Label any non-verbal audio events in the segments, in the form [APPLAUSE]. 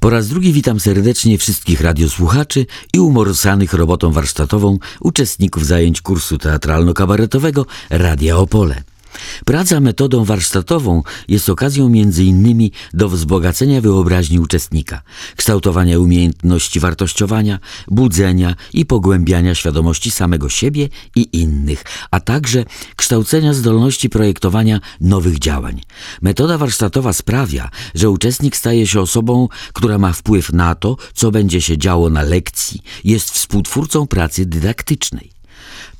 Po raz drugi witam serdecznie wszystkich radiosłuchaczy i umorsanych robotą warsztatową uczestników zajęć kursu teatralno-kabaretowego Radia Opole. Praca metodą warsztatową jest okazją innymi do wzbogacenia wyobraźni uczestnika, kształtowania umiejętności wartościowania, budzenia i pogłębiania świadomości samego siebie i innych, a także kształcenia zdolności projektowania nowych działań. Metoda warsztatowa sprawia, że uczestnik staje się osobą, która ma wpływ na to, co będzie się działo na lekcji, jest współtwórcą pracy dydaktycznej.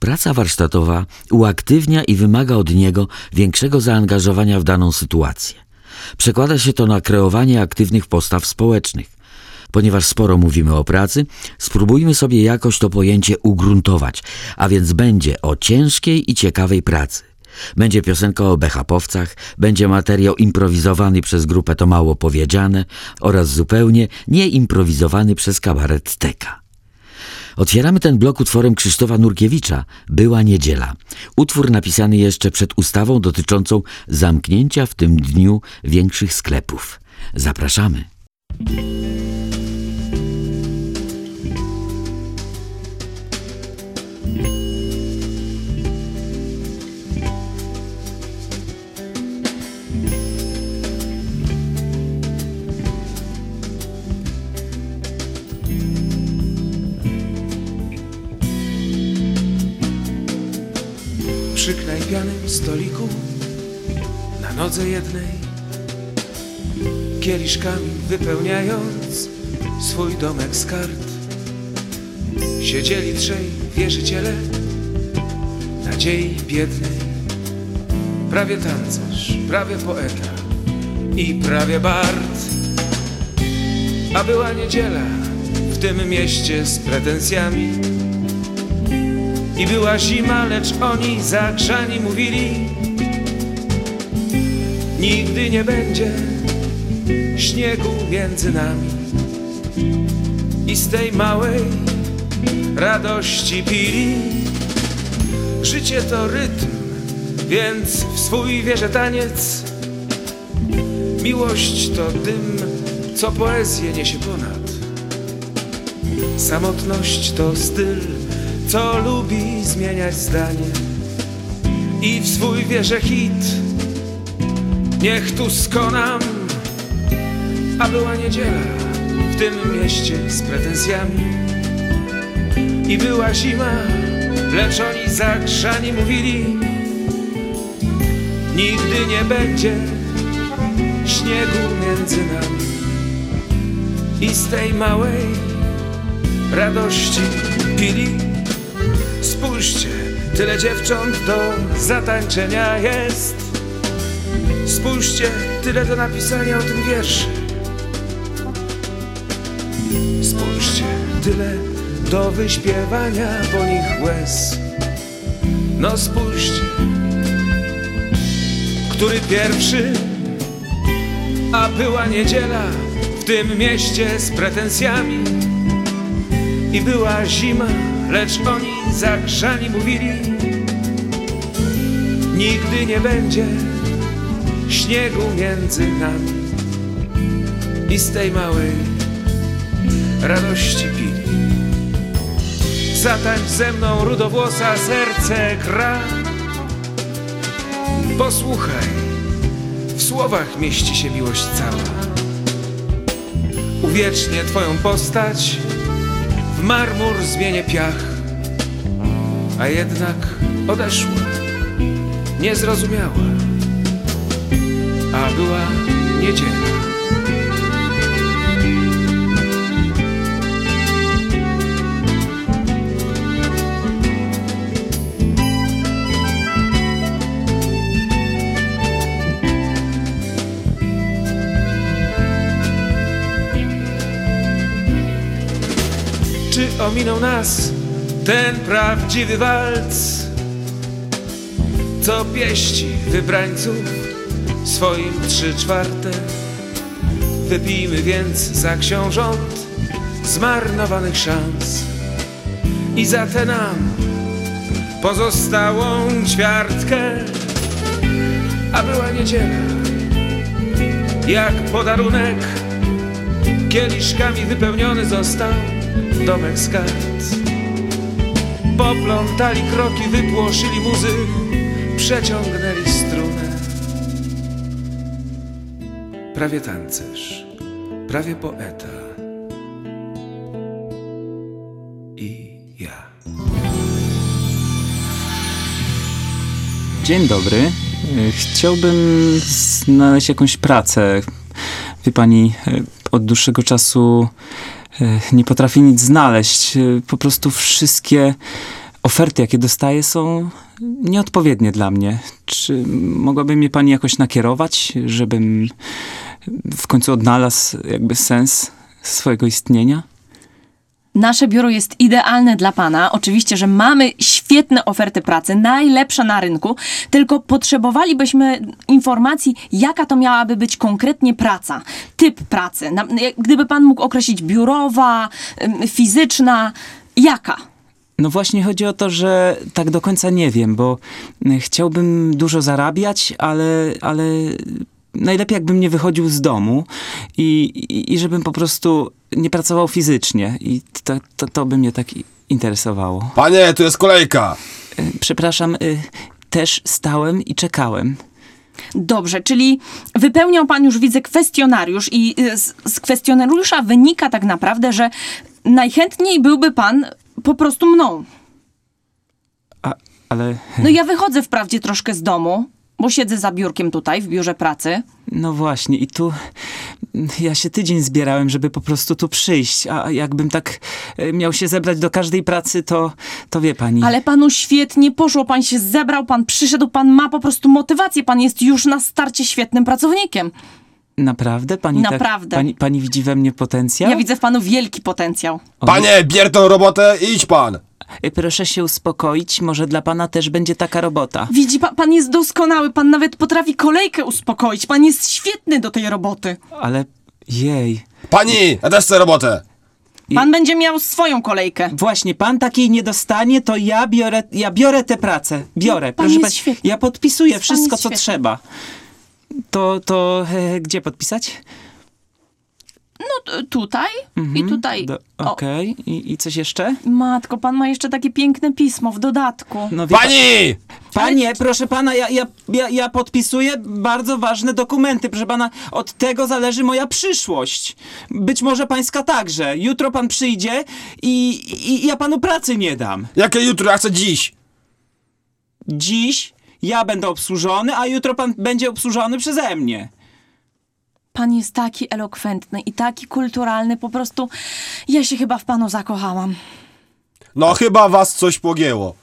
Praca warsztatowa uaktywnia i wymaga od niego większego zaangażowania w daną sytuację. Przekłada się to na kreowanie aktywnych postaw społecznych. Ponieważ sporo mówimy o pracy, spróbujmy sobie jakoś to pojęcie ugruntować, a więc będzie o ciężkiej i ciekawej pracy. Będzie piosenka o bechapowcach, będzie materiał improwizowany przez grupę To Mało Powiedziane oraz zupełnie nieimprowizowany przez kabaret Teka. Otwieramy ten blok utworem Krzysztofa Nurkiewicza Była niedziela. Utwór napisany jeszcze przed ustawą dotyczącą zamknięcia w tym dniu większych sklepów. Zapraszamy. Przy knajpianym stoliku na nodze jednej kieliszkami wypełniając swój domek z kart siedzieli trzej wierzyciele nadziei biednej. Prawie tancerz, prawie poeta i prawie bard. A była niedziela w tym mieście z pretensjami i była zima, lecz oni zagrzani mówili Nigdy nie będzie śniegu między nami. I z tej małej radości pili. Życie to rytm, więc w swój wierzę taniec. Miłość to dym, co poezję niesie ponad. Samotność to styl co lubi zmieniać zdanie. I w swój wierzę hit. Niech tu skonam, a była niedziela w tym mieście z pretensjami. I była zima, lecz oni zagrzani mówili nigdy nie będzie śniegu między nami. I z tej małej radości pili Spójrzcie, tyle dziewcząt do zatańczenia jest. Spójrzcie, tyle do napisania o tym wierszy. Spójrzcie, tyle do wyśpiewania po nich łez. No spójrzcie, który pierwszy, a była niedziela w tym mieście z pretensjami i była zima Lecz oni zagrzani mówili Nigdy nie będzie śniegu między nami. I z tej małej radości pili. Zatańcz ze mną rudowłosa serce gra. Posłuchaj, w słowach mieści się miłość cała. Uwiecznię twoją postać w marmur zmienię piach, a jednak odeszła, nie zrozumiała, a była niedziela. czy ominął nas ten prawdziwy walc, co pieści wybrańców swoim trzy czwarte. Wypijmy więc za książąt zmarnowanych szans i za tę nam pozostałą ćwiartkę, a była niedziela jak podarunek Kieliszkami wypełniony został domek z kart. Poplątali kroki, wypłoszyli muzy, przeciągnęli strunę. Prawie tancerz, prawie poeta. I ja. Dzień dobry. E, Chciałbym znaleźć jakąś pracę. Wie pani, e, od dłuższego czasu nie potrafię nic znaleźć. E, Po prostu wszystkie oferty, jakie dostaję, są nieodpowiednie dla mnie. Czy mogłaby mnie pani jakoś nakierować, żebym w końcu odnalazł jakby sens swojego istnienia? Nasze biuro jest idealne dla Pana. Oczywiście, że mamy świetne oferty pracy, najlepsze na rynku, tylko potrzebowalibyśmy informacji, jaka to miałaby być konkretnie praca, typ pracy. Gdyby Pan mógł określić biurowa, fizyczna, jaka? No właśnie chodzi o to, że tak do końca nie wiem, bo e, chciałbym dużo zarabiać, ale, ale najlepiej jakbym nie wychodził z domu i, i, i żebym po prostu nie pracował fizycznie. I to, to, to by mnie tak interesowało. Panie, tu jest kolejka. E, Przepraszam, e, też stałem i czekałem. Dobrze, czyli wypełniał Pan już, widzę, kwestionariusz i y, z, z kwestionariusza wynika tak naprawdę, że najchętniej byłby Pan po prostu mną. A, ale No ja wychodzę wprawdzie troszkę z domu, bo siedzę za biurkiem tutaj w biurze pracy. no właśnie i tu ja się tydzień zbierałem, żeby po prostu tu przyjść, a jakbym tak e, miał się zebrać do każdej pracy, to, to wie pani. Ale panu świetnie poszło, pan się zebrał, pan przyszedł, pan ma po prostu motywację, pan jest już na starcie świetnym pracownikiem. Naprawdę? Pani Naprawdę. Tak, pani, pani widzi we mnie potencjał? Ja widzę w panu wielki potencjał. Panie, bier tą robotę i idź pan. Y, Proszę się uspokoić, może dla pana też będzie taka robota. Widzi pan, pan jest doskonały, pan nawet potrafi kolejkę uspokoić, pan jest świetny do tej roboty. Ale jej. Pani, ja też chcę robotę. Pan będzie miał swoją kolejkę. Właśnie, pan takiej nie dostanie, to ja biorę, ja biorę tę pracę. Biorę. No, pan Proszę jest świetny. ja podpisuję Pan wszystko, jest co trzeba. To, to e, gdzie podpisać? No tutaj i tutaj. Okej. I, I coś jeszcze? matko, pan ma jeszcze takie piękne pismo w dodatku. No wie Pani! pa- Panie, proszę pana, ja, ja, ja, ja podpisuję bardzo ważne dokumenty. Proszę pana, od tego zależy moja przyszłość. Być może pańska także. Jutro pan przyjdzie i, i, i ja panu pracy nie dam. Jakie jutro? Ja chcę dziś. Dziś ja będę obsłużony, a jutro pan będzie obsłużony przeze mnie. Pan jest taki elokwentny i taki kulturalny, po prostu ja się chyba w panu zakochałam. No chyba was coś pogięło.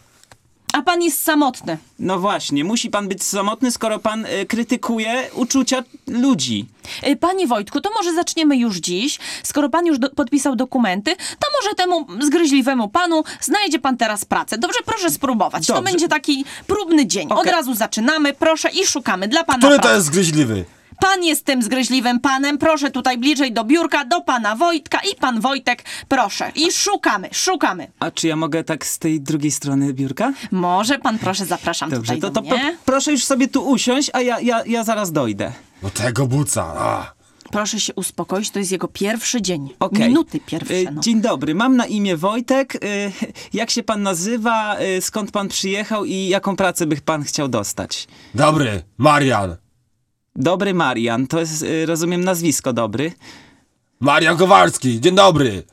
A pan jest samotny. No właśnie, musi pan być samotny, skoro pan y, krytykuje uczucia ludzi. Y, Panie Wojtku, to może zaczniemy już dziś. Skoro pan już do, podpisał dokumenty, to może temu zgryźliwemu panu znajdzie pan teraz pracę. Dobrze, proszę spróbować. To Dobrze. będzie taki próbny dzień. Od Okej. razu zaczynamy, proszę i szukamy dla pana Który to pracy. jest zgryźliwy? Pan jest tym zgryźliwym panem, proszę tutaj bliżej do biurka, do pana Wojtka i pan Wojtek, proszę. I szukamy, szukamy. A czy ja mogę tak z tej drugiej strony biurka? Może pan, proszę, zapraszam Dobrze, tutaj to, do to pro, mnie. proszę już sobie tu usiąść, a ja, ja, ja zaraz dojdę. No tego buca. A. Proszę się uspokoić, to jest jego pierwszy dzień. Okej. Minuty pierwsze, Y, no. Dzień dobry, mam na imię Wojtek. Y, Jak się pan nazywa, y, skąd pan przyjechał i jaką pracę bych pan chciał dostać? Dobry, Marian. Dobry Marian, to jest, y, rozumiem, nazwisko dobry. Marian Kowalski, dzień dobry.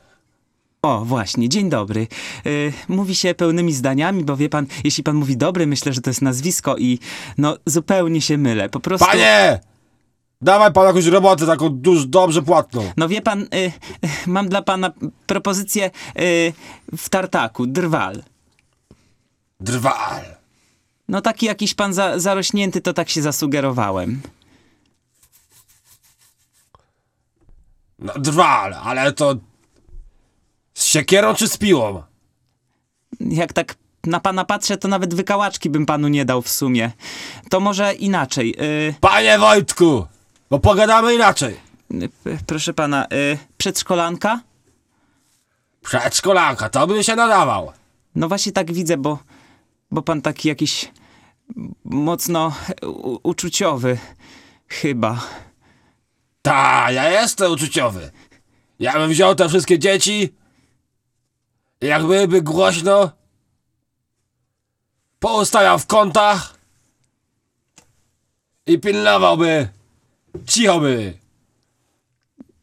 O, właśnie, dzień dobry. Y, mówi się pełnymi zdaniami, bo wie pan, jeśli pan mówi dobry, myślę, że to jest nazwisko i no zupełnie się mylę. Po prostu. Panie! Dawaj pan jakąś robotę taką duż, dobrze płatną. No wie pan, y, y, mam dla pana propozycję y, w tartaku, drwal. Drwal. No taki jakiś pan za, zarośnięty, to tak się zasugerowałem. No drwal, ale to... Z siekierą czy z piłą? Jak tak na pana patrzę, to nawet wykałaczki bym panu nie dał w sumie. To może inaczej. Y, Panie Wojtku! Bo pogadamy inaczej. y, proszę pana, y, przedszkolanka? Przedszkolanka, to by się nadawał. No właśnie tak widzę, bo, bo pan taki jakiś mocno u, uczuciowy. Chyba. Ta, ja jestem uczuciowy. Ja bym wziął te wszystkie dzieci, jak byłyby głośno, poustawiał w kątach i pilnowałby, cicho by.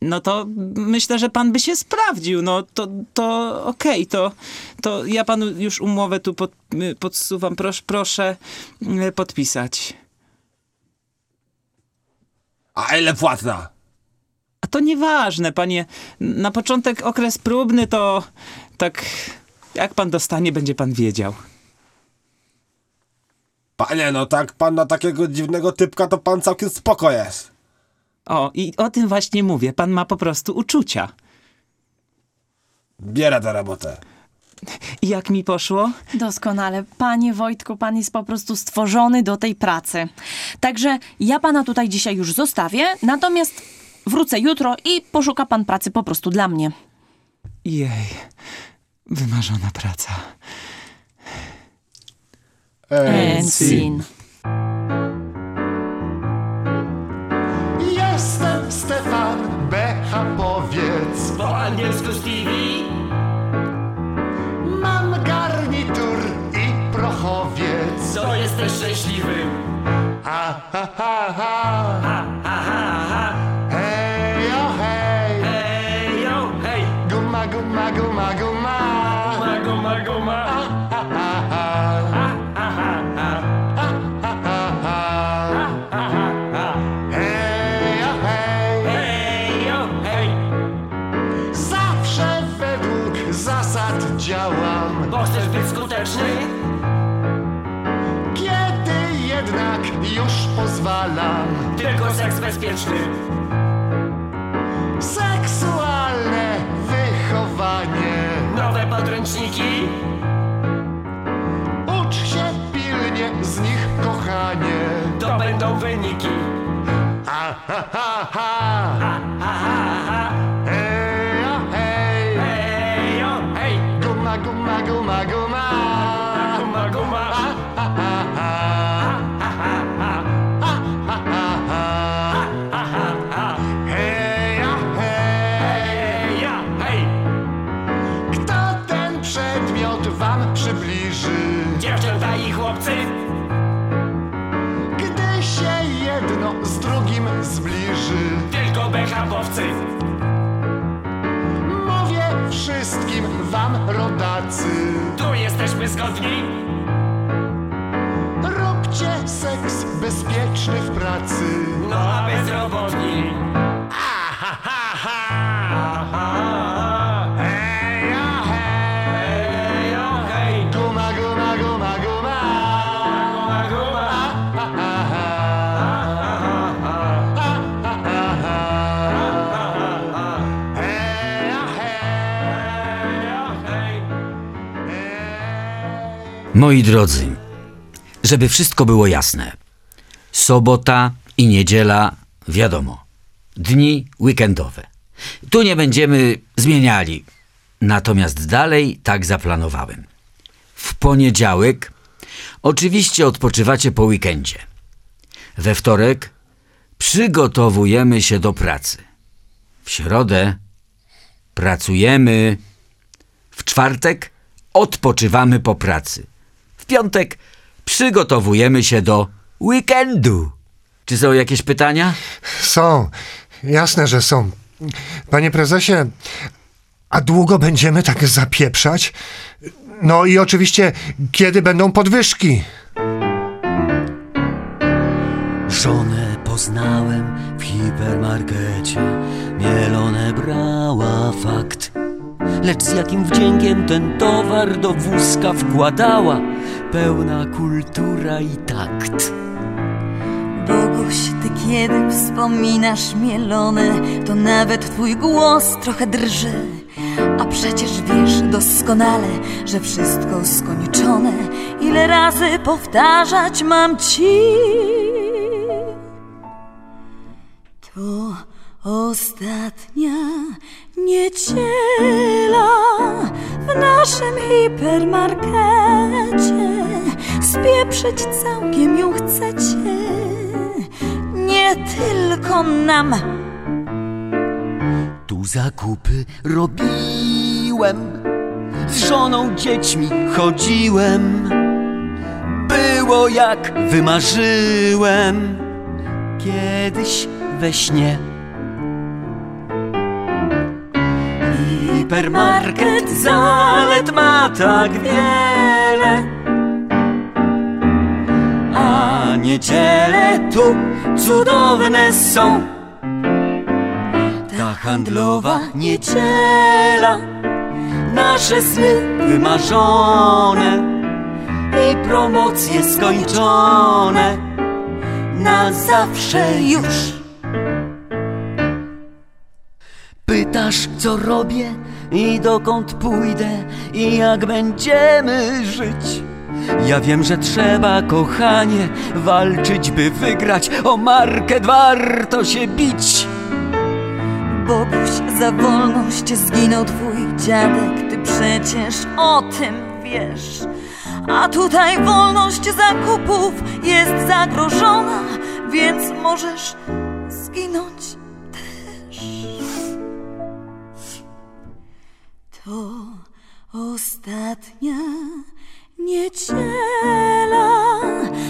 No to myślę, że pan by się sprawdził. No to, to okej, to, to ja panu już umowę tu pod, podsuwam. Proszę, proszę y, podpisać. A ile płatna? To nieważne, panie. Na początek okres próbny to tak jak pan dostanie, będzie pan wiedział. Panie, no tak pan na takiego dziwnego typka to pan całkiem spoko jest. O, i o tym właśnie mówię. Pan ma po prostu uczucia. Bierę tę robotę. I jak mi poszło? Doskonale. Panie Wojtku, pan jest po prostu stworzony do tej pracy. Także ja pana tutaj dzisiaj już zostawię, natomiast wrócę jutro i poszuka pan pracy po prostu dla mnie. Jej, wymarzona praca. Ensin. Jestem Stefan Becha, powiedz. Po angielsku Stevie. Mam garnitur i prochowiec. To jesteś szczęśliwy. Ha, ha, ha, ha. Ha, ha, ha, Hej, o hej Hej, yo, hej Zawsze według zasad działam. Bo chcesz być skuteczny? Kiedy jednak już pozwalam. Tylko seks bezpieczny podręczniki Ucz się pilnie z nich, kochanie. To będą wyniki. Ha, zgodni Róbcie seks bezpieczny w pracy. No a bezrobotni Ha, ha, ha Moi drodzy, żeby wszystko było jasne. Sobota i niedziela, wiadomo, dni weekendowe. Tu nie będziemy zmieniali. Natomiast dalej tak zaplanowałem. W poniedziałek oczywiście odpoczywacie po weekendzie. We wtorek przygotowujemy się do pracy. W środę pracujemy. W czwartek odpoczywamy po pracy. Piątek przygotowujemy się do weekendu. Czy są jakieś pytania? Są, jasne, że są. Panie prezesie, a długo będziemy tak zapieprzać? No i oczywiście, kiedy będą podwyżki? Żonę poznałem w hipermarkecie, mielone brała fakt. Lecz z jakim wdziękiem ten towar do wózka wkładała, pełna kultura i takt. Boguś, ty kiedy wspominasz mielone, to nawet twój głos trochę drży. A przecież wiesz doskonale, że wszystko skończone. Ile razy powtarzać mam ci? To ostatnia niedziela w naszym hipermarkecie. Spieprzyć całkiem ją chcecie. Nie tylko nam. Tu zakupy robiłem, z żoną, dziećmi chodziłem. Było jak wymarzyłem kiedyś we śnie. Hipermarket zalet ma tak wiele, a niedziele tu cudowne są. Ta handlowa niedziela, nasze sny wymarzone i promocje skończone na zawsze już. Pytasz, co robię i dokąd pójdę i jak będziemy żyć. Ja wiem, że trzeba, kochanie, walczyć, by wygrać. O market warto się bić. Boguś, za wolność zginął twój dziadek, ty przecież o tym wiesz. A tutaj wolność zakupów jest zagrożona, więc możesz zginąć To ostatnia niedziela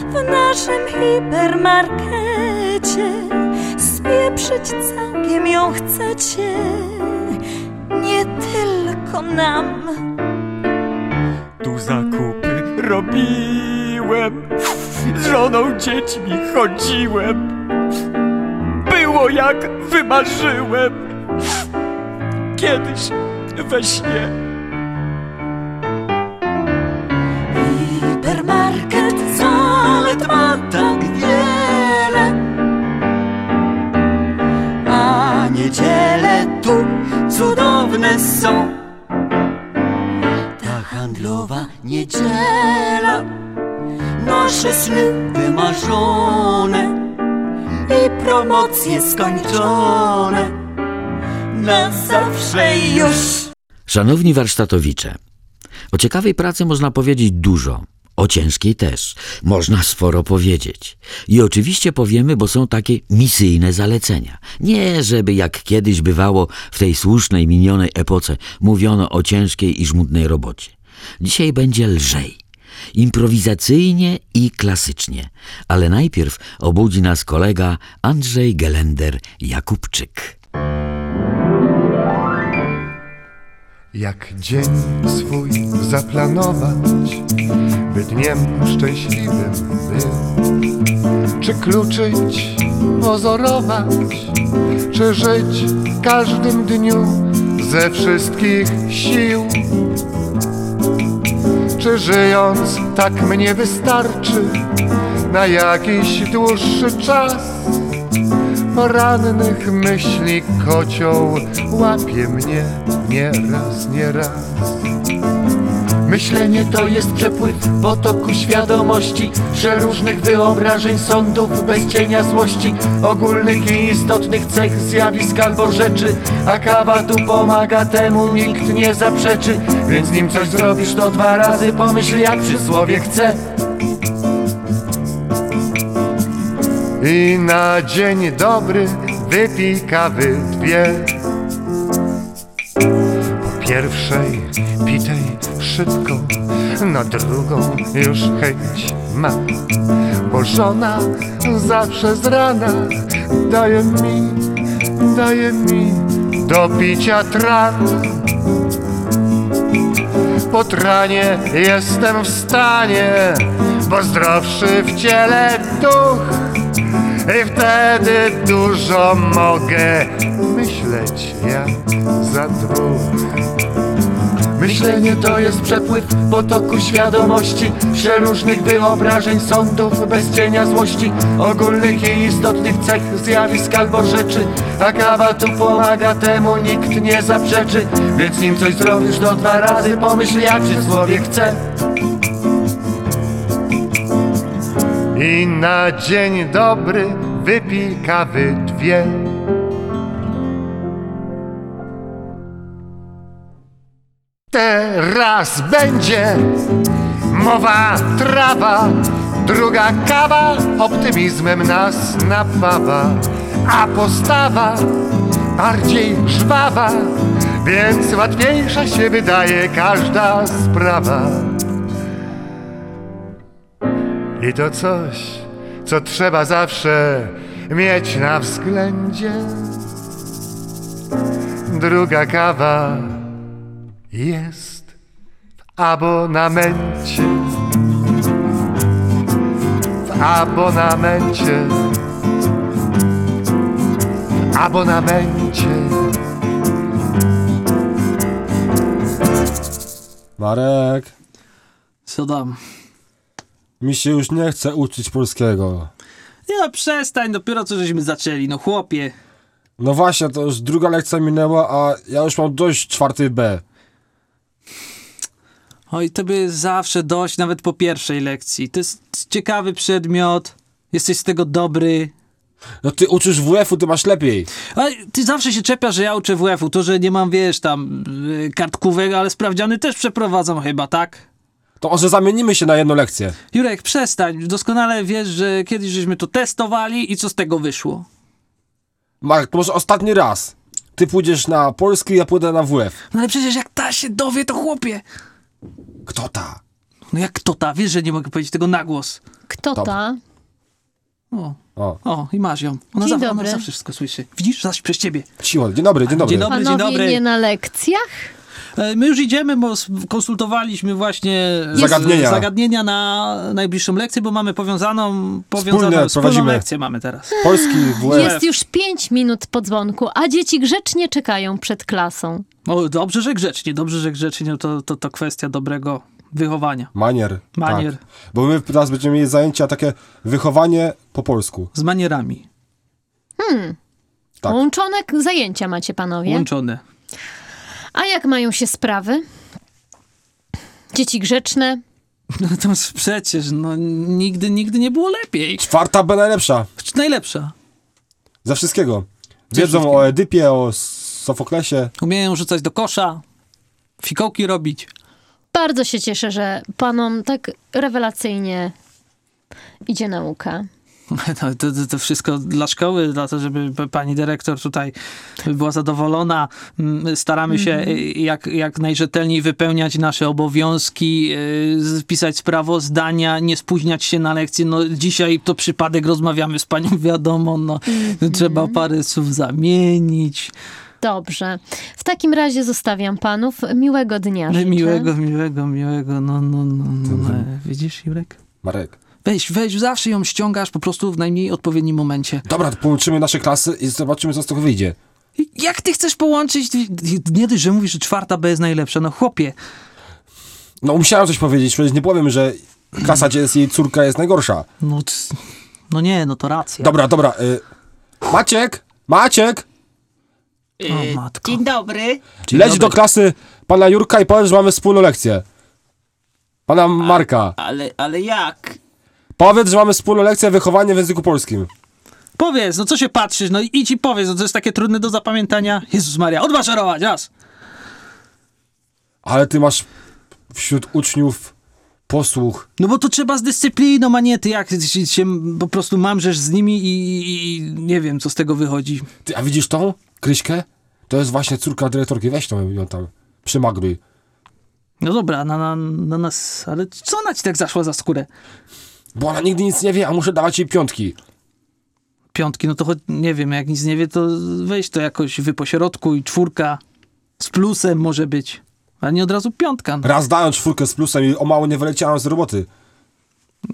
w naszym hipermarkecie. Spieprzyć całkiem ją chcecie, nie tylko nam. Tu zakupy robiłem, z żoną, dziećmi chodziłem. Było jak wymarzyłem kiedyś we śnie. Hipermarket zalet ma tak wiele, A niedziele tu cudowne są. Ta handlowa niedziela, nasze sny wymarzone i promocje skończone na zawsze już. Szanowni warsztatowicze, o ciekawej pracy można powiedzieć dużo, o ciężkiej też. Można sporo powiedzieć. I oczywiście powiemy, bo są takie misyjne zalecenia. Nie, żeby jak kiedyś bywało w tej słusznej, minionej epoce mówiono o ciężkiej i żmudnej robocie. Dzisiaj będzie lżej. Improwizacyjnie i klasycznie. Ale najpierw obudzi nas kolega Andrzej Gelender Jak dzień swój zaplanować, by dniem szczęśliwym był? Czy kluczyć, pozorować, czy żyć w każdym dniu ze wszystkich sił? Czy żyjąc tak mnie wystarczy na jakiś dłuższy czas? Porannych myśli kocioł łapie mnie nieraz, nieraz. Myślenie to jest przepływ potoku świadomości Przeróżnych wyobrażeń, sądów bez cienia złości Ogólnych i istotnych cech, zjawisk albo rzeczy A kawa tu pomaga temu, nikt nie zaprzeczy Więc nim coś zrobisz to dwa razy pomyśl jak przysłowie chce I na dzień dobry wypij kawy dwie. Po pierwszej pitej szybko, na drugą już chęć mam. Bo żona zawsze z rana daje mi, daje mi do picia tran. Po tranie jestem w stanie, bo zdrowszy w ciele duch i wtedy dużo mogę myśleć jak za dwóch. Myślenie to jest przepływ potoku świadomości Przeróżnych wyobrażeń, sądów bez cienia złości Ogólnych i istotnych cech, zjawisk albo rzeczy A kawa tu pomaga temu, nikt nie zaprzeczy Więc nim coś zrobisz to dwa razy pomyśl jak przysłowie chce I na dzień dobry wypij kawy dwie. Teraz będzie mowa trawa, druga kawa optymizmem nas napawa, a postawa bardziej żwawa, więc łatwiejsza się wydaje każda sprawa. I to coś, co trzeba zawsze mieć na względzie. Druga kawa jest w abonamencie. W abonamencie. W abonamencie. Marek, Co tam? Mi się już nie chce uczyć polskiego. Nie no, przestań, dopiero co żeśmy zaczęli, no chłopie. No właśnie, to już druga lekcja minęła, a ja już mam dość czwartej B. Oj, tobie jest zawsze dość, nawet po pierwszej lekcji. To jest ciekawy przedmiot, jesteś z tego dobry. No ty uczysz WF-u, ty masz lepiej. A ty zawsze się czepiasz, że ja uczę WF-u. To, że nie mam, wiesz, tam y, kartkówek, ale sprawdziany też przeprowadzam chyba, tak? To może zamienimy się na jedną lekcję. Jurek, przestań. Doskonale wiesz, że kiedyś żeśmy to testowali i co z tego wyszło. Marek, to może ostatni raz. Ty pójdziesz na polski, ja pójdę na WF. No ale przecież jak ta się dowie, to chłopie. Kto ta? No jak kto ta? Wiesz, że nie mogę powiedzieć tego na głos. Kto Dobra. ta? O, O, o i masz ją. Ona, Dzień zawsze, ona dobry. zawsze wszystko słyszy. Widzisz? Zaś przez ciebie. cicho. Dzień dobry, dzień dobry. Dzień dobry, dzień Panowie dobry. nie na lekcjach? E, My już idziemy, bo konsultowaliśmy właśnie e, Zagadnienia. zagadnienia na najbliższą lekcję, bo mamy powiązaną, powiązaną Wspólne wspólną lekcję mamy teraz. Polski WF. Jest już pięć minut po dzwonku, a dzieci grzecznie czekają przed klasą. O, dobrze, że grzecznie, dobrze, że grzecznie, no to, to, to kwestia dobrego wychowania. Manier. Manier. Tak. Bo my teraz będziemy mieli zajęcia takie wychowanie po polsku. Z manierami. Tak. Łączone zajęcia macie panowie. Łączone. A jak mają się sprawy? Dzieci grzeczne? No to przecież, no nigdy, nigdy nie było lepiej. Czwarta B najlepsza. Najlepsza. Ze wszystkiego. Wiedzą o Edypie, o Sofoklesie. Umieją rzucać do kosza, fikołki robić. Bardzo się cieszę, że panom tak rewelacyjnie idzie nauka. [LAUGHS] To, to, to wszystko dla szkoły, dla to, żeby pani dyrektor tutaj była zadowolona. Mm, Staramy się Mhm. y, jak, jak najrzetelniej wypełniać nasze obowiązki, y, pisać sprawozdania, nie spóźniać się na lekcje. No, dzisiaj to przypadek, rozmawiamy z panią, [LAUGHS] wiadomo, no, Mhm. trzeba parę słów zamienić. Dobrze. W takim razie zostawiam panów. Miłego dnia. życzę. Miłego, miłego, miłego, no, no, no, no. no. Widzisz, Jurek? Marek. Weź, weź, zawsze ją ściągasz po prostu w najmniej odpowiednim momencie. Dobra, to połączymy nasze klasy i zobaczymy, co z tego wyjdzie. Jak ty chcesz połączyć? Nie dość, że mówisz, że czwarta B jest najlepsza. No chłopie, No musiałem coś powiedzieć, przecież nie powiem, że klasa, gdzie jest jej córka, jest najgorsza. no, no nie, no to racja. Dobra, dobra. Y... Maciek! Maciek! O, matko. Dzień dobry. Dzień Leć dobry. do klasy pana Jurka i powiedz, że mamy wspólną lekcję. Pana Marka. Ale, ale jak? Powiedz, że mamy wspólną lekcję wychowanie w języku polskim. Powiedz, no co się patrzysz? No idź i powiedz, no to jest takie trudne do zapamiętania. Jezus Maria, odmaszerować, raz. Ale ty masz wśród uczniów posłuch. No bo to trzeba z dyscypliną, a nie ty jak się, się po prostu mamrzesz z nimi i, i, i nie wiem, co z tego wychodzi. Ty, a widzisz tą Kryśkę? To jest właśnie córka dyrektorki. Weź tą ją tam. Przymagruj. No dobra, na, na, na nas, ale co ona ci tak zaszła za skórę? Bo ona nigdy nic nie wie, a muszę dawać jej piątki. Piątki, no to choć, nie wiem, jak nic nie wie, to weź to jakoś wypośrodkuj, czwórka z plusem może być. Ale nie od razu piątka. No. Raz dałem czwórkę z plusem i o mało nie wyleciałem z roboty.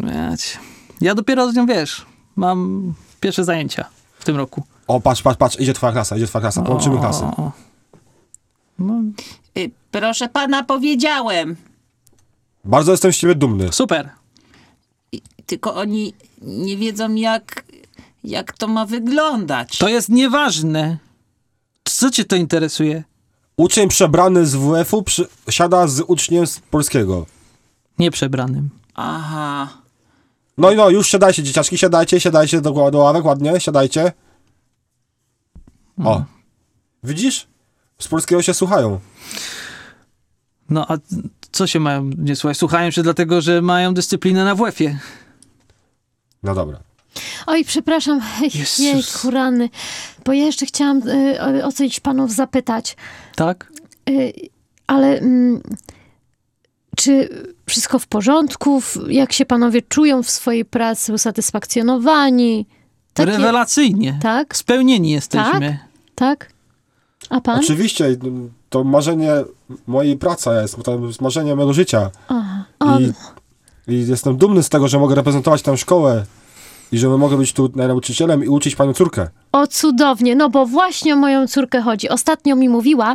Ja, ci- ja dopiero z nią, wiesz, mam pierwsze zajęcia w tym roku. O, patrz, patrz, patrz, idzie twoja klasa, idzie twoja klasa. Połączymy O, klasy. o, o. No, Y, proszę pana, powiedziałem. Bardzo jestem z ciebie dumny. super. Tylko oni nie wiedzą, jak, jak to ma wyglądać. To jest nieważne. Co cię to interesuje? Uczeń przebrany z WF-u przy... siada z uczniem z polskiego. Nieprzebranym. Aha. No i no, już siadajcie, dzieciaczki, siadajcie, siadajcie do, do ławek, ładnie, siadajcie. O. Widzisz? Z polskiego się słuchają. No a co się mają nie słuchać? Słuchają się dlatego, że mają dyscyplinę na WF-ie. No dobra. Oj, przepraszam, Jezus. jejku rany, bo ja jeszcze chciałam y, o- coś panów zapytać. Tak? Y, ale mm, czy wszystko w porządku? Jak się panowie czują w swojej pracy? Usatysfakcjonowani? Takie- Rewelacyjnie. Tak? Spełnieni jesteśmy. Tak? A pan? Oczywiście, to marzenie mojej pracy jest, to jest marzenie mojego życia. Aha. I, I jestem dumny z tego, że mogę reprezentować tę szkołę i że mogę być tu nauczycielem i uczyć panią córkę. O cudownie, no bo właśnie o moją córkę chodzi. Ostatnio mi mówiła,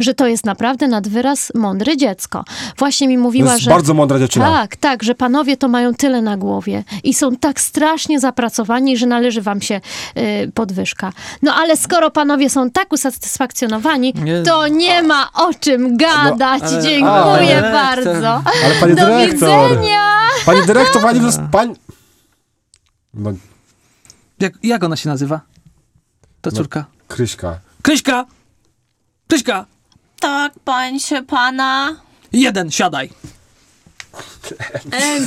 że to jest naprawdę nad wyraz mądre dziecko. Właśnie mi To mówiła, jest że... bardzo mądra dziewczyna. Tak, tak, że panowie to mają tyle na głowie i są tak strasznie zapracowani, że należy wam się y, podwyżka. No ale skoro panowie są tak usatysfakcjonowani, Nie. to nie ma o czym gadać. ale- Dziękuję ale- bardzo. Ale pani Do dyrektor! widzenia! Pani [LAUGHS] dyrektor, pani... pani... No, Jak, jak ona się nazywa? Ta No. córka. Kryśka. Kryśka! Kryśka! Tak, pańcie pana. Jeden, siadaj. Ale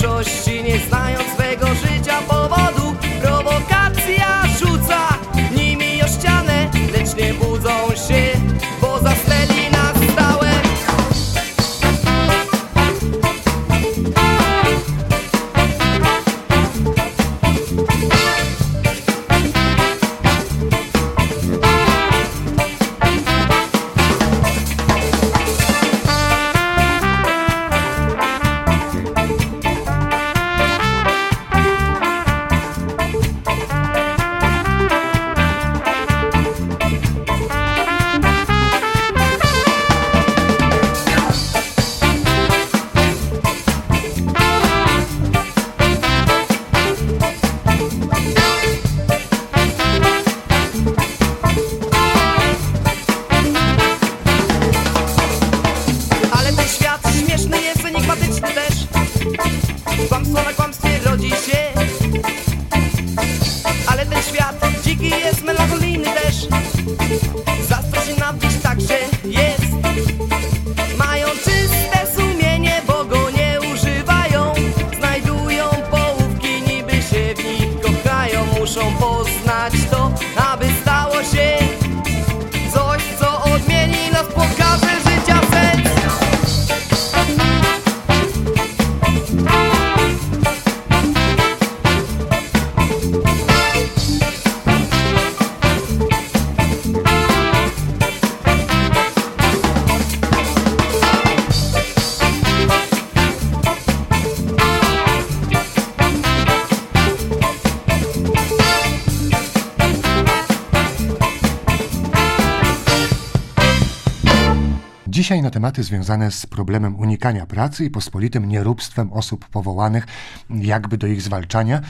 większości nie znają Dzisiaj na tematy związane z problemem unikania pracy i pospolitym nieróbstwem osób powołanych, jakby do ich zwalczania,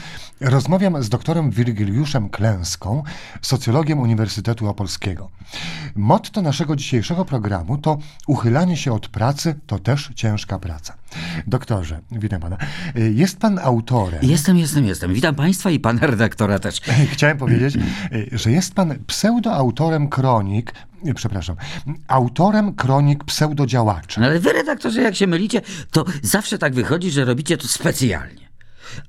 rozmawiam z doktorem Wirgiliuszem Klęską, socjologiem Uniwersytetu Opolskiego. Motto naszego dzisiejszego programu to uchylanie się od pracy to też ciężka praca. Doktorze, witam pana. Jest pan autorem. Jestem, jestem, jestem. Witam Państwa i Pana redaktora też. [LAUGHS] Chciałem powiedzieć, że jest pan pseudoautorem kronik, przepraszam, autorem kronik pseudodziałaczy. No ale Wy, redaktorze, jak się mylicie, to zawsze tak wychodzi, że robicie to specjalnie.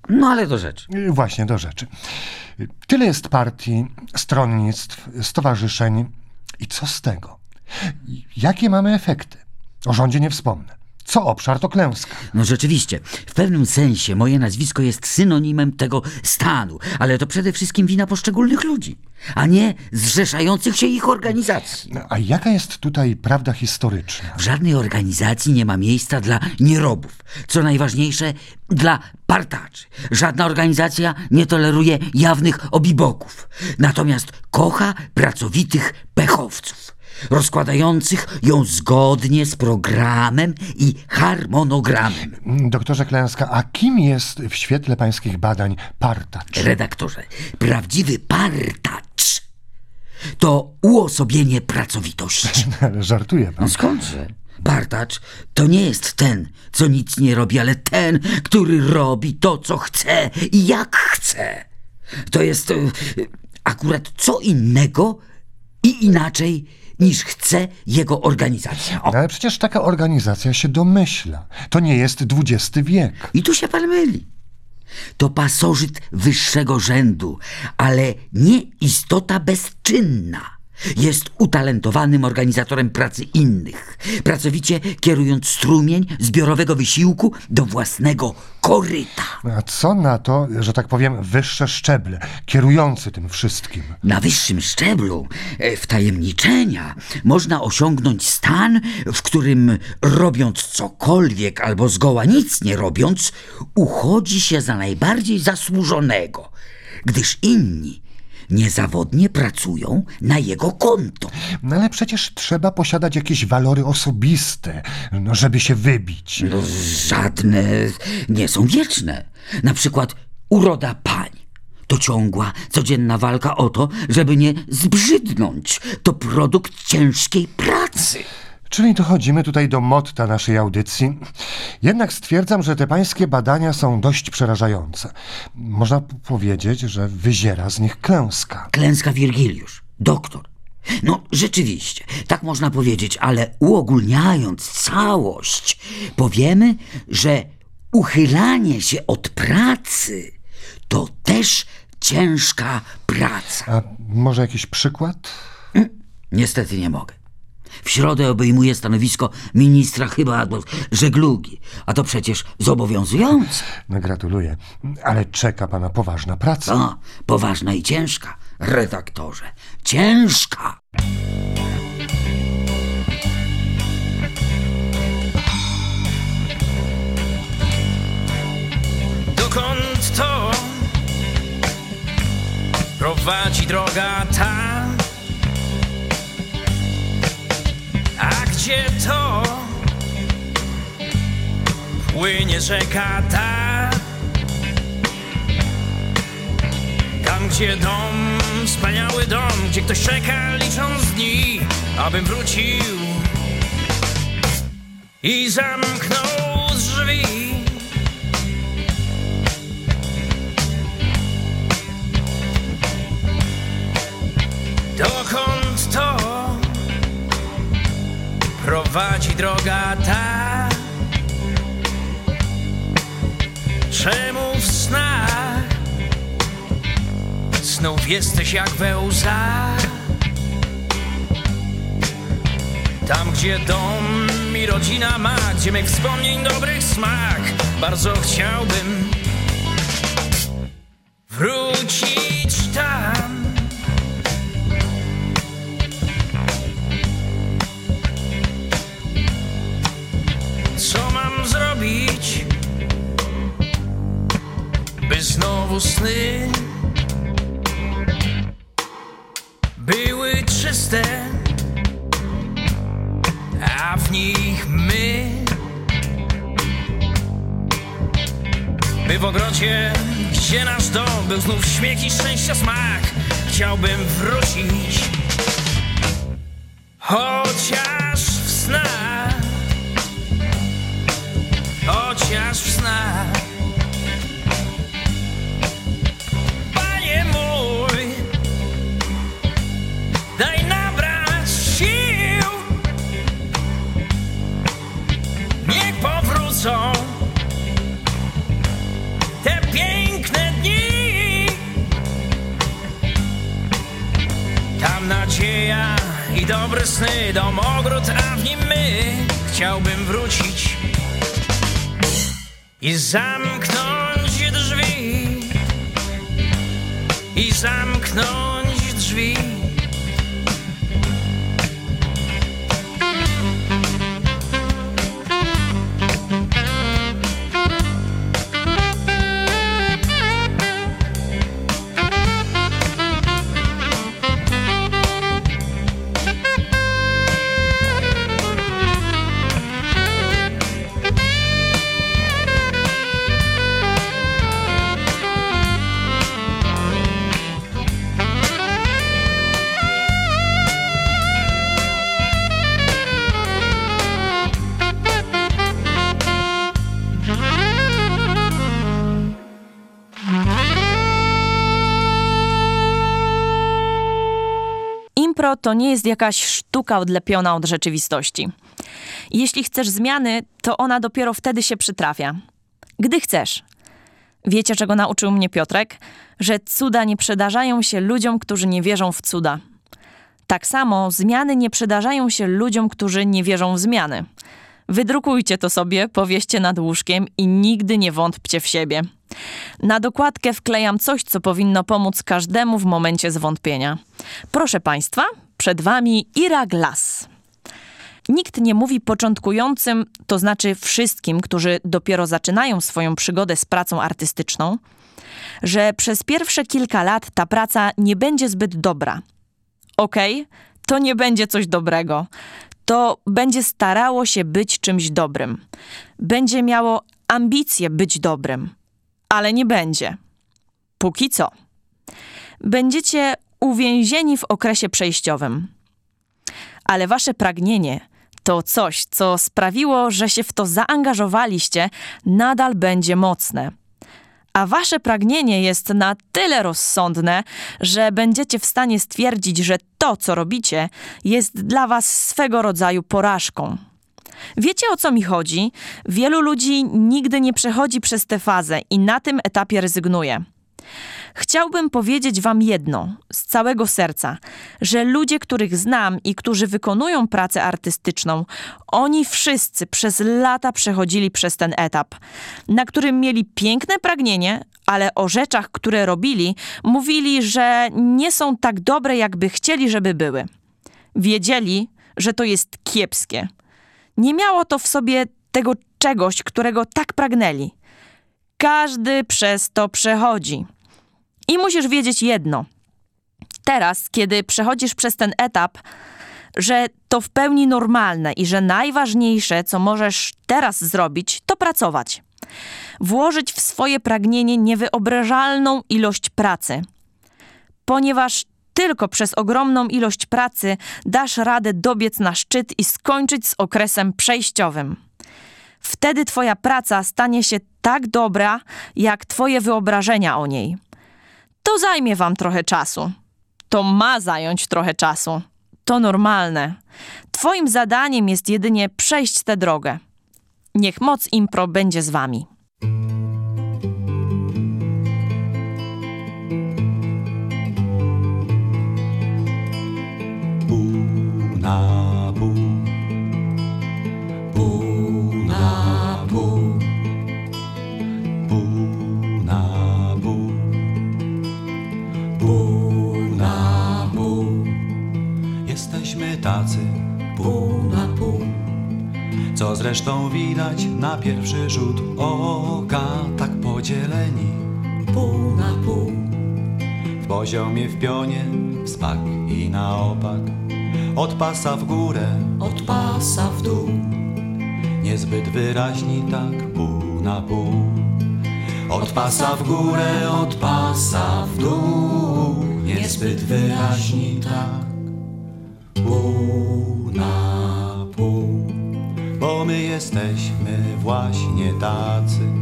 No ale do rzeczy. Właśnie do rzeczy. Tyle jest partii, stronnictw, stowarzyszeń. I co z tego? Jakie mamy efekty? O rządzie nie wspomnę. Co obszar to klęska. No rzeczywiście, w pewnym sensie moje nazwisko jest synonimem tego stanu, ale to przede wszystkim wina poszczególnych ludzi, a nie zrzeszających się ich organizacji. A jaka jest tutaj prawda historyczna? W żadnej organizacji nie ma miejsca dla nierobów. Co najważniejsze, dla partaczy. Żadna organizacja nie toleruje jawnych obiboków. Natomiast kocha pracowitych pechowców. Rozkładających ją zgodnie z programem i harmonogramem. Doktorze Klęska, a kim jest w świetle pańskich badań partacz? Redaktorze, prawdziwy partacz to uosobienie pracowitości. [LAUGHS] Żartuje pan. No skądże? Partacz to nie jest ten, co nic nie robi, ale ten, który robi to, co chce i jak chce. To jest e, akurat co innego i inaczej niż chce jego organizacja. O. Ale przecież taka organizacja się domyśla. To nie jest XX wiek. I tu się pan myli. To pasożyt wyższego rzędu, ale nie istota bezczynna. Jest utalentowanym organizatorem pracy innych, pracowicie kierując strumień zbiorowego wysiłku do własnego koryta. A co na to, że tak powiem, wyższe szczeble, kierujący tym wszystkim? Na wyższym szczeblu e, wtajemniczenia można osiągnąć stan, w którym robiąc cokolwiek albo zgoła nic nie robiąc, uchodzi się za najbardziej zasłużonego, gdyż inni niezawodnie pracują na jego konto. No ale przecież trzeba posiadać jakieś walory osobiste, no, żeby się wybić. No, żadne nie są wieczne. Na przykład uroda pań. To ciągła, codzienna walka o to, żeby nie zbrzydnąć. To produkt ciężkiej pracy. Czyli dochodzimy tutaj do motta naszej audycji. Jednak stwierdzam, że te pańskie badania są dość przerażające. Można powiedzieć, że wyziera z nich klęska. Klęska Wirgiliusz, doktor. No, rzeczywiście, tak można powiedzieć, ale uogólniając całość, powiemy, że uchylanie się od pracy to też ciężka praca. A może jakiś przykład? Niestety nie mogę. W środę obejmuję stanowisko ministra chyba żeglugi, a to przecież zobowiązujące. No, gratuluję. Ale czeka pana poważna praca. O, poważna i ciężka, redaktorze. Ciężka! Dokąd to prowadzi droga ta? A gdzie to płynie rzeka ta? Tam, gdzie dom, wspaniały dom, gdzie ktoś czeka licząc dni, abym wrócił i zamknął drzwi. Dokąd prowadzi droga ta? Czemu w snach znów jesteś jak we łzach? Tam, gdzie dom i rodzina ma, gdzie mych wspomnień dobrych smak, bardzo chciałbym wrócić tam. Znowu sny były czyste, a w nich my? By w ogrodzie, gdzie nasz dom był znów śmiech i szczęścia smak, chciałbym wrócić, chociaż w snach chociaż w snach. Nadzieja i dobre sny, dom, ogród, a w nim my. Chciałbym wrócić i zamknąć drzwi i zamknąć To nie jest jakaś sztuka odlepiona od rzeczywistości. Jeśli chcesz zmiany, to ona dopiero wtedy się przytrafia. Gdy chcesz. Wiecie, czego nauczył mnie Piotrek? Że cuda nie przydarzają się ludziom, którzy nie wierzą w cuda. Tak samo zmiany nie przydarzają się ludziom, którzy nie wierzą w zmiany. Wydrukujcie to sobie, powieście nad łóżkiem i nigdy nie wątpcie w siebie. Na dokładkę wklejam coś, co powinno pomóc każdemu w momencie zwątpienia. Proszę Państwa, przed Wami Ira Glass. Nikt nie mówi początkującym, to znaczy wszystkim, którzy dopiero zaczynają swoją przygodę z pracą artystyczną, że przez pierwsze kilka lat ta praca nie będzie zbyt dobra. Okej, to nie będzie coś dobrego. To będzie starało się być czymś dobrym. Będzie miało ambicje być dobrym, ale nie będzie. Póki co. Będziecie uwięzieni w okresie przejściowym. Ale wasze pragnienie to coś, co sprawiło, że się w to zaangażowaliście, nadal będzie mocne. A wasze pragnienie jest na tyle rozsądne, że będziecie w stanie stwierdzić, że to, co robicie, jest dla was swego rodzaju porażką. Wiecie o co mi chodzi? Wielu ludzi nigdy nie przechodzi przez tę fazę i na tym etapie rezygnuje. Chciałbym powiedzieć Wam jedno z całego serca, że ludzie, których znam i którzy wykonują pracę artystyczną, oni wszyscy przez lata przechodzili przez ten etap, na którym mieli piękne pragnienie, ale o rzeczach, które robili, mówili, że nie są tak dobre, jakby chcieli, żeby były. Wiedzieli, że to jest kiepskie. Nie miało to w sobie tego czegoś, którego tak pragnęli. Każdy przez to przechodzi. I musisz wiedzieć jedno. Teraz, kiedy przechodzisz przez ten etap, że to w pełni normalne i że najważniejsze, co możesz teraz zrobić, to pracować. Włożyć w swoje pragnienie niewyobrażalną ilość pracy. Ponieważ tylko przez ogromną ilość pracy dasz radę dobiec na szczyt i skończyć z okresem przejściowym. Wtedy Twoja praca stanie się tak dobra, jak Twoje wyobrażenia o niej. To zajmie Wam trochę czasu. To ma zająć trochę czasu. To normalne. Twoim zadaniem jest jedynie przejść tę drogę. Niech moc impro będzie z Wami. Pół tacy pół na pół. Co zresztą widać na pierwszy rzut oka, tak podzieleni pół na pół. W poziomie, w pionie, w spak i na opak. Od pasa w górę, od pasa w dół. Niezbyt wyraźni tak pół na pół. Od pasa w górę, od pasa w dół. Niezbyt wyraźni tak pół na pół. Bo my jesteśmy właśnie tacy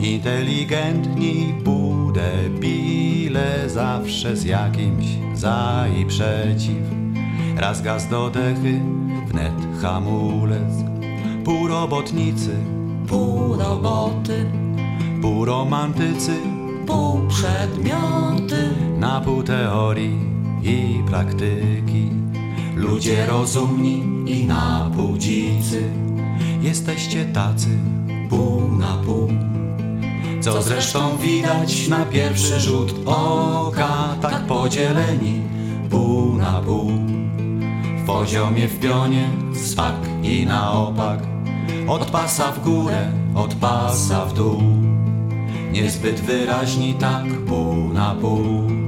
inteligentni, pół debile, zawsze z jakimś za i przeciw. Raz gaz do dechy, wnet hamulec, pół robotnicy, pół roboty, pół romantycy, pół przedmioty, na pół teorii i praktyki. Ludzie rozumni i na pół jesteście tacy pół na pół. Co zresztą widać na pierwszy rzut oka, tak podzieleni pół na pół. W poziomie, w pionie, spak i na opak, od pasa w górę, od pasa w dół. Niezbyt wyraźni tak pół na pół.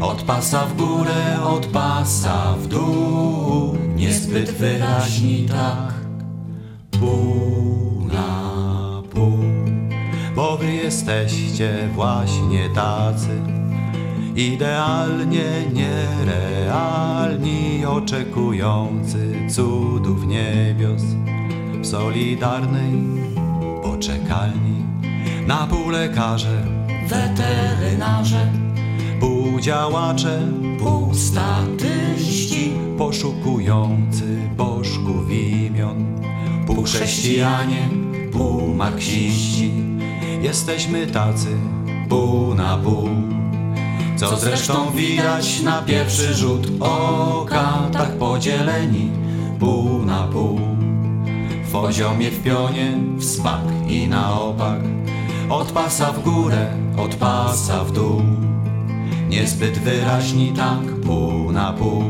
Od pasa w górę, od pasa w dół. Niezbyt wyraźni tak. Pół na pół. Bo wy jesteście właśnie tacy. Idealnie nierealni Oczekujący cudów niebios. W solidarnej poczekalni. Na pół lekarze, weterynarze Półdziałacze, półstatyści, poszukujący bożków imion, półchrześcijanie, półmarksiści, jesteśmy tacy pół na pół. Co zresztą widać na pierwszy rzut oka, tak podzieleni pół na pół. W poziomie, w pionie, w smak i na opak, od pasa w górę, od pasa w dół. Niezbyt wyraźni tak pół na pół.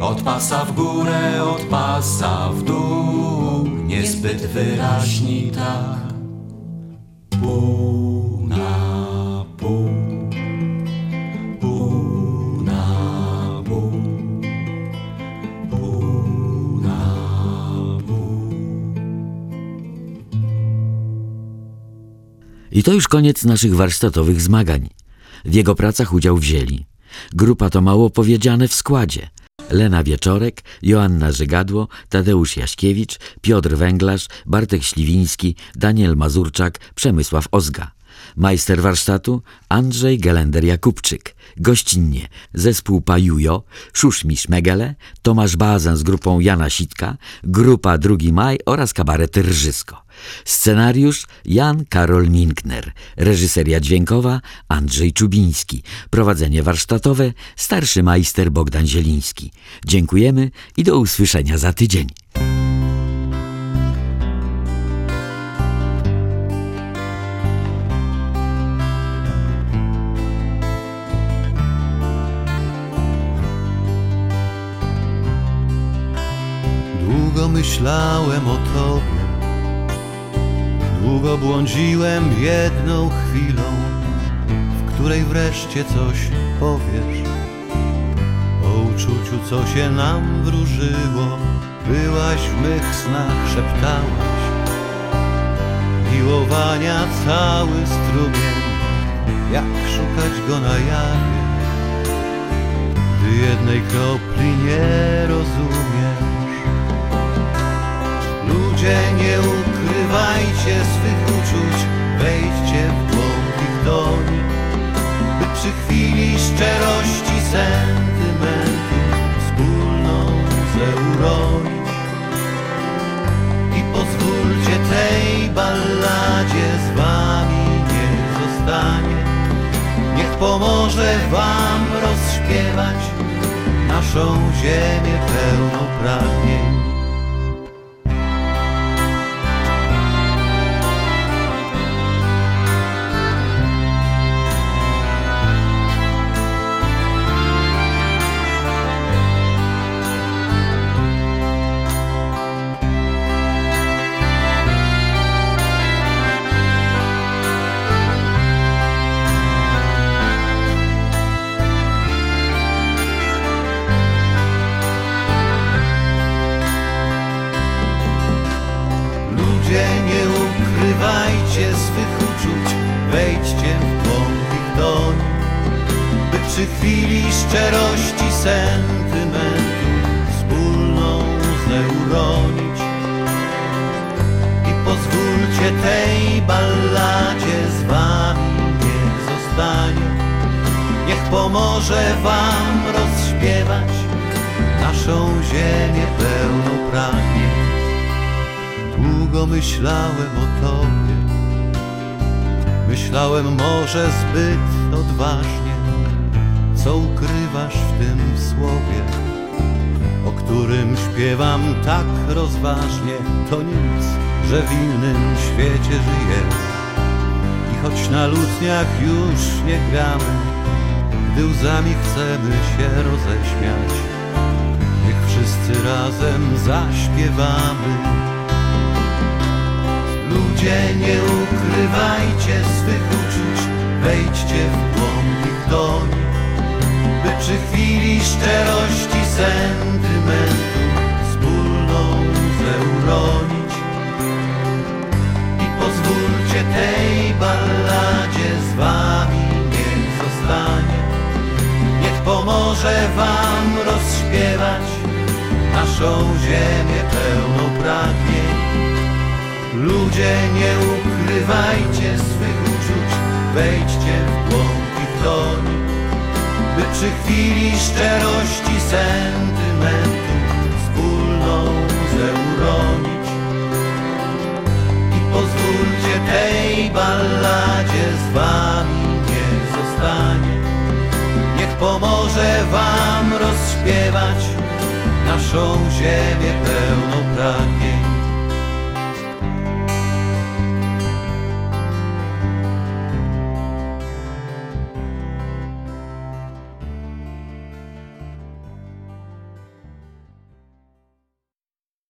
Od pasa w górę, od pasa w dół. Niezbyt wyraźni tak pół na pół. Pół na pół. Pół na pół. I to już koniec naszych warsztatowych zmagań. W jego pracach udział wzięli. Grupa to mało powiedziane w składzie. Lena Wieczorek, Joanna Żygadło, Tadeusz Jaśkiewicz, Piotr Węglarz, Bartek Śliwiński, Daniel Mazurczak, Przemysław Ozga. Majster warsztatu Andrzej Gelender-Jakubczyk. Gościnnie zespół Pajujo, Szuszmisz Megele, Tomasz Bazan z grupą Jana Sitka, grupa Drugi Maj oraz kabaret Rżysko. Scenariusz Jan Karol Minkner, reżyseria dźwiękowa Andrzej Czubiński, prowadzenie warsztatowe starszy majster Bogdan Zieliński. Dziękujemy i do usłyszenia za tydzień. Myślałem o tobie, długo błądziłem jedną chwilą, w której wreszcie coś powiesz. O uczuciu, co się nam wróżyło, byłaś w mych snach, szeptałaś. Miłowania cały strumień, jak szukać go na jawie, gdy jednej kropli nie rozumiesz. Nie ukrywajcie swych uczuć, wejdźcie w głąb ich doni, by przy chwili szczerości sentymentu wspólną ze uronić. I pozwólcie tej balladzie z wami niech zostanie, niech pomoże wam rozśpiewać naszą ziemię pełną pragnień. Naszą ziemię pełną pragnień. Długo myślałem o tobie. Myślałem może zbyt odważnie. Co ukrywasz w tym słowie O którym śpiewam tak rozważnie? To nic, że w innym świecie żyję. I choć na lutniach już nie gramy Gdy łzami chcemy się roześmiać wszyscy razem zaśpiewamy Ludzie, nie ukrywajcie swych uczuć, wejdźcie w głąb ich doni, by przy chwili szczerości sentymentu wspólną ze uronić. I pozwólcie tej balladzie z wami niech zostanie, niech pomoże wam rozśpiewać naszą ziemię pełną pragnień. Ludzie, nie ukrywajcie swych uczuć, wejdźcie w głąb ich doni, przy chwili szczerości sentymentu wspólną łzę uronić. I pozwólcie tej balladzie z wami niech zostanie. Niech pomoże wam rozśpiewać naszą ziemię pełną pragnień.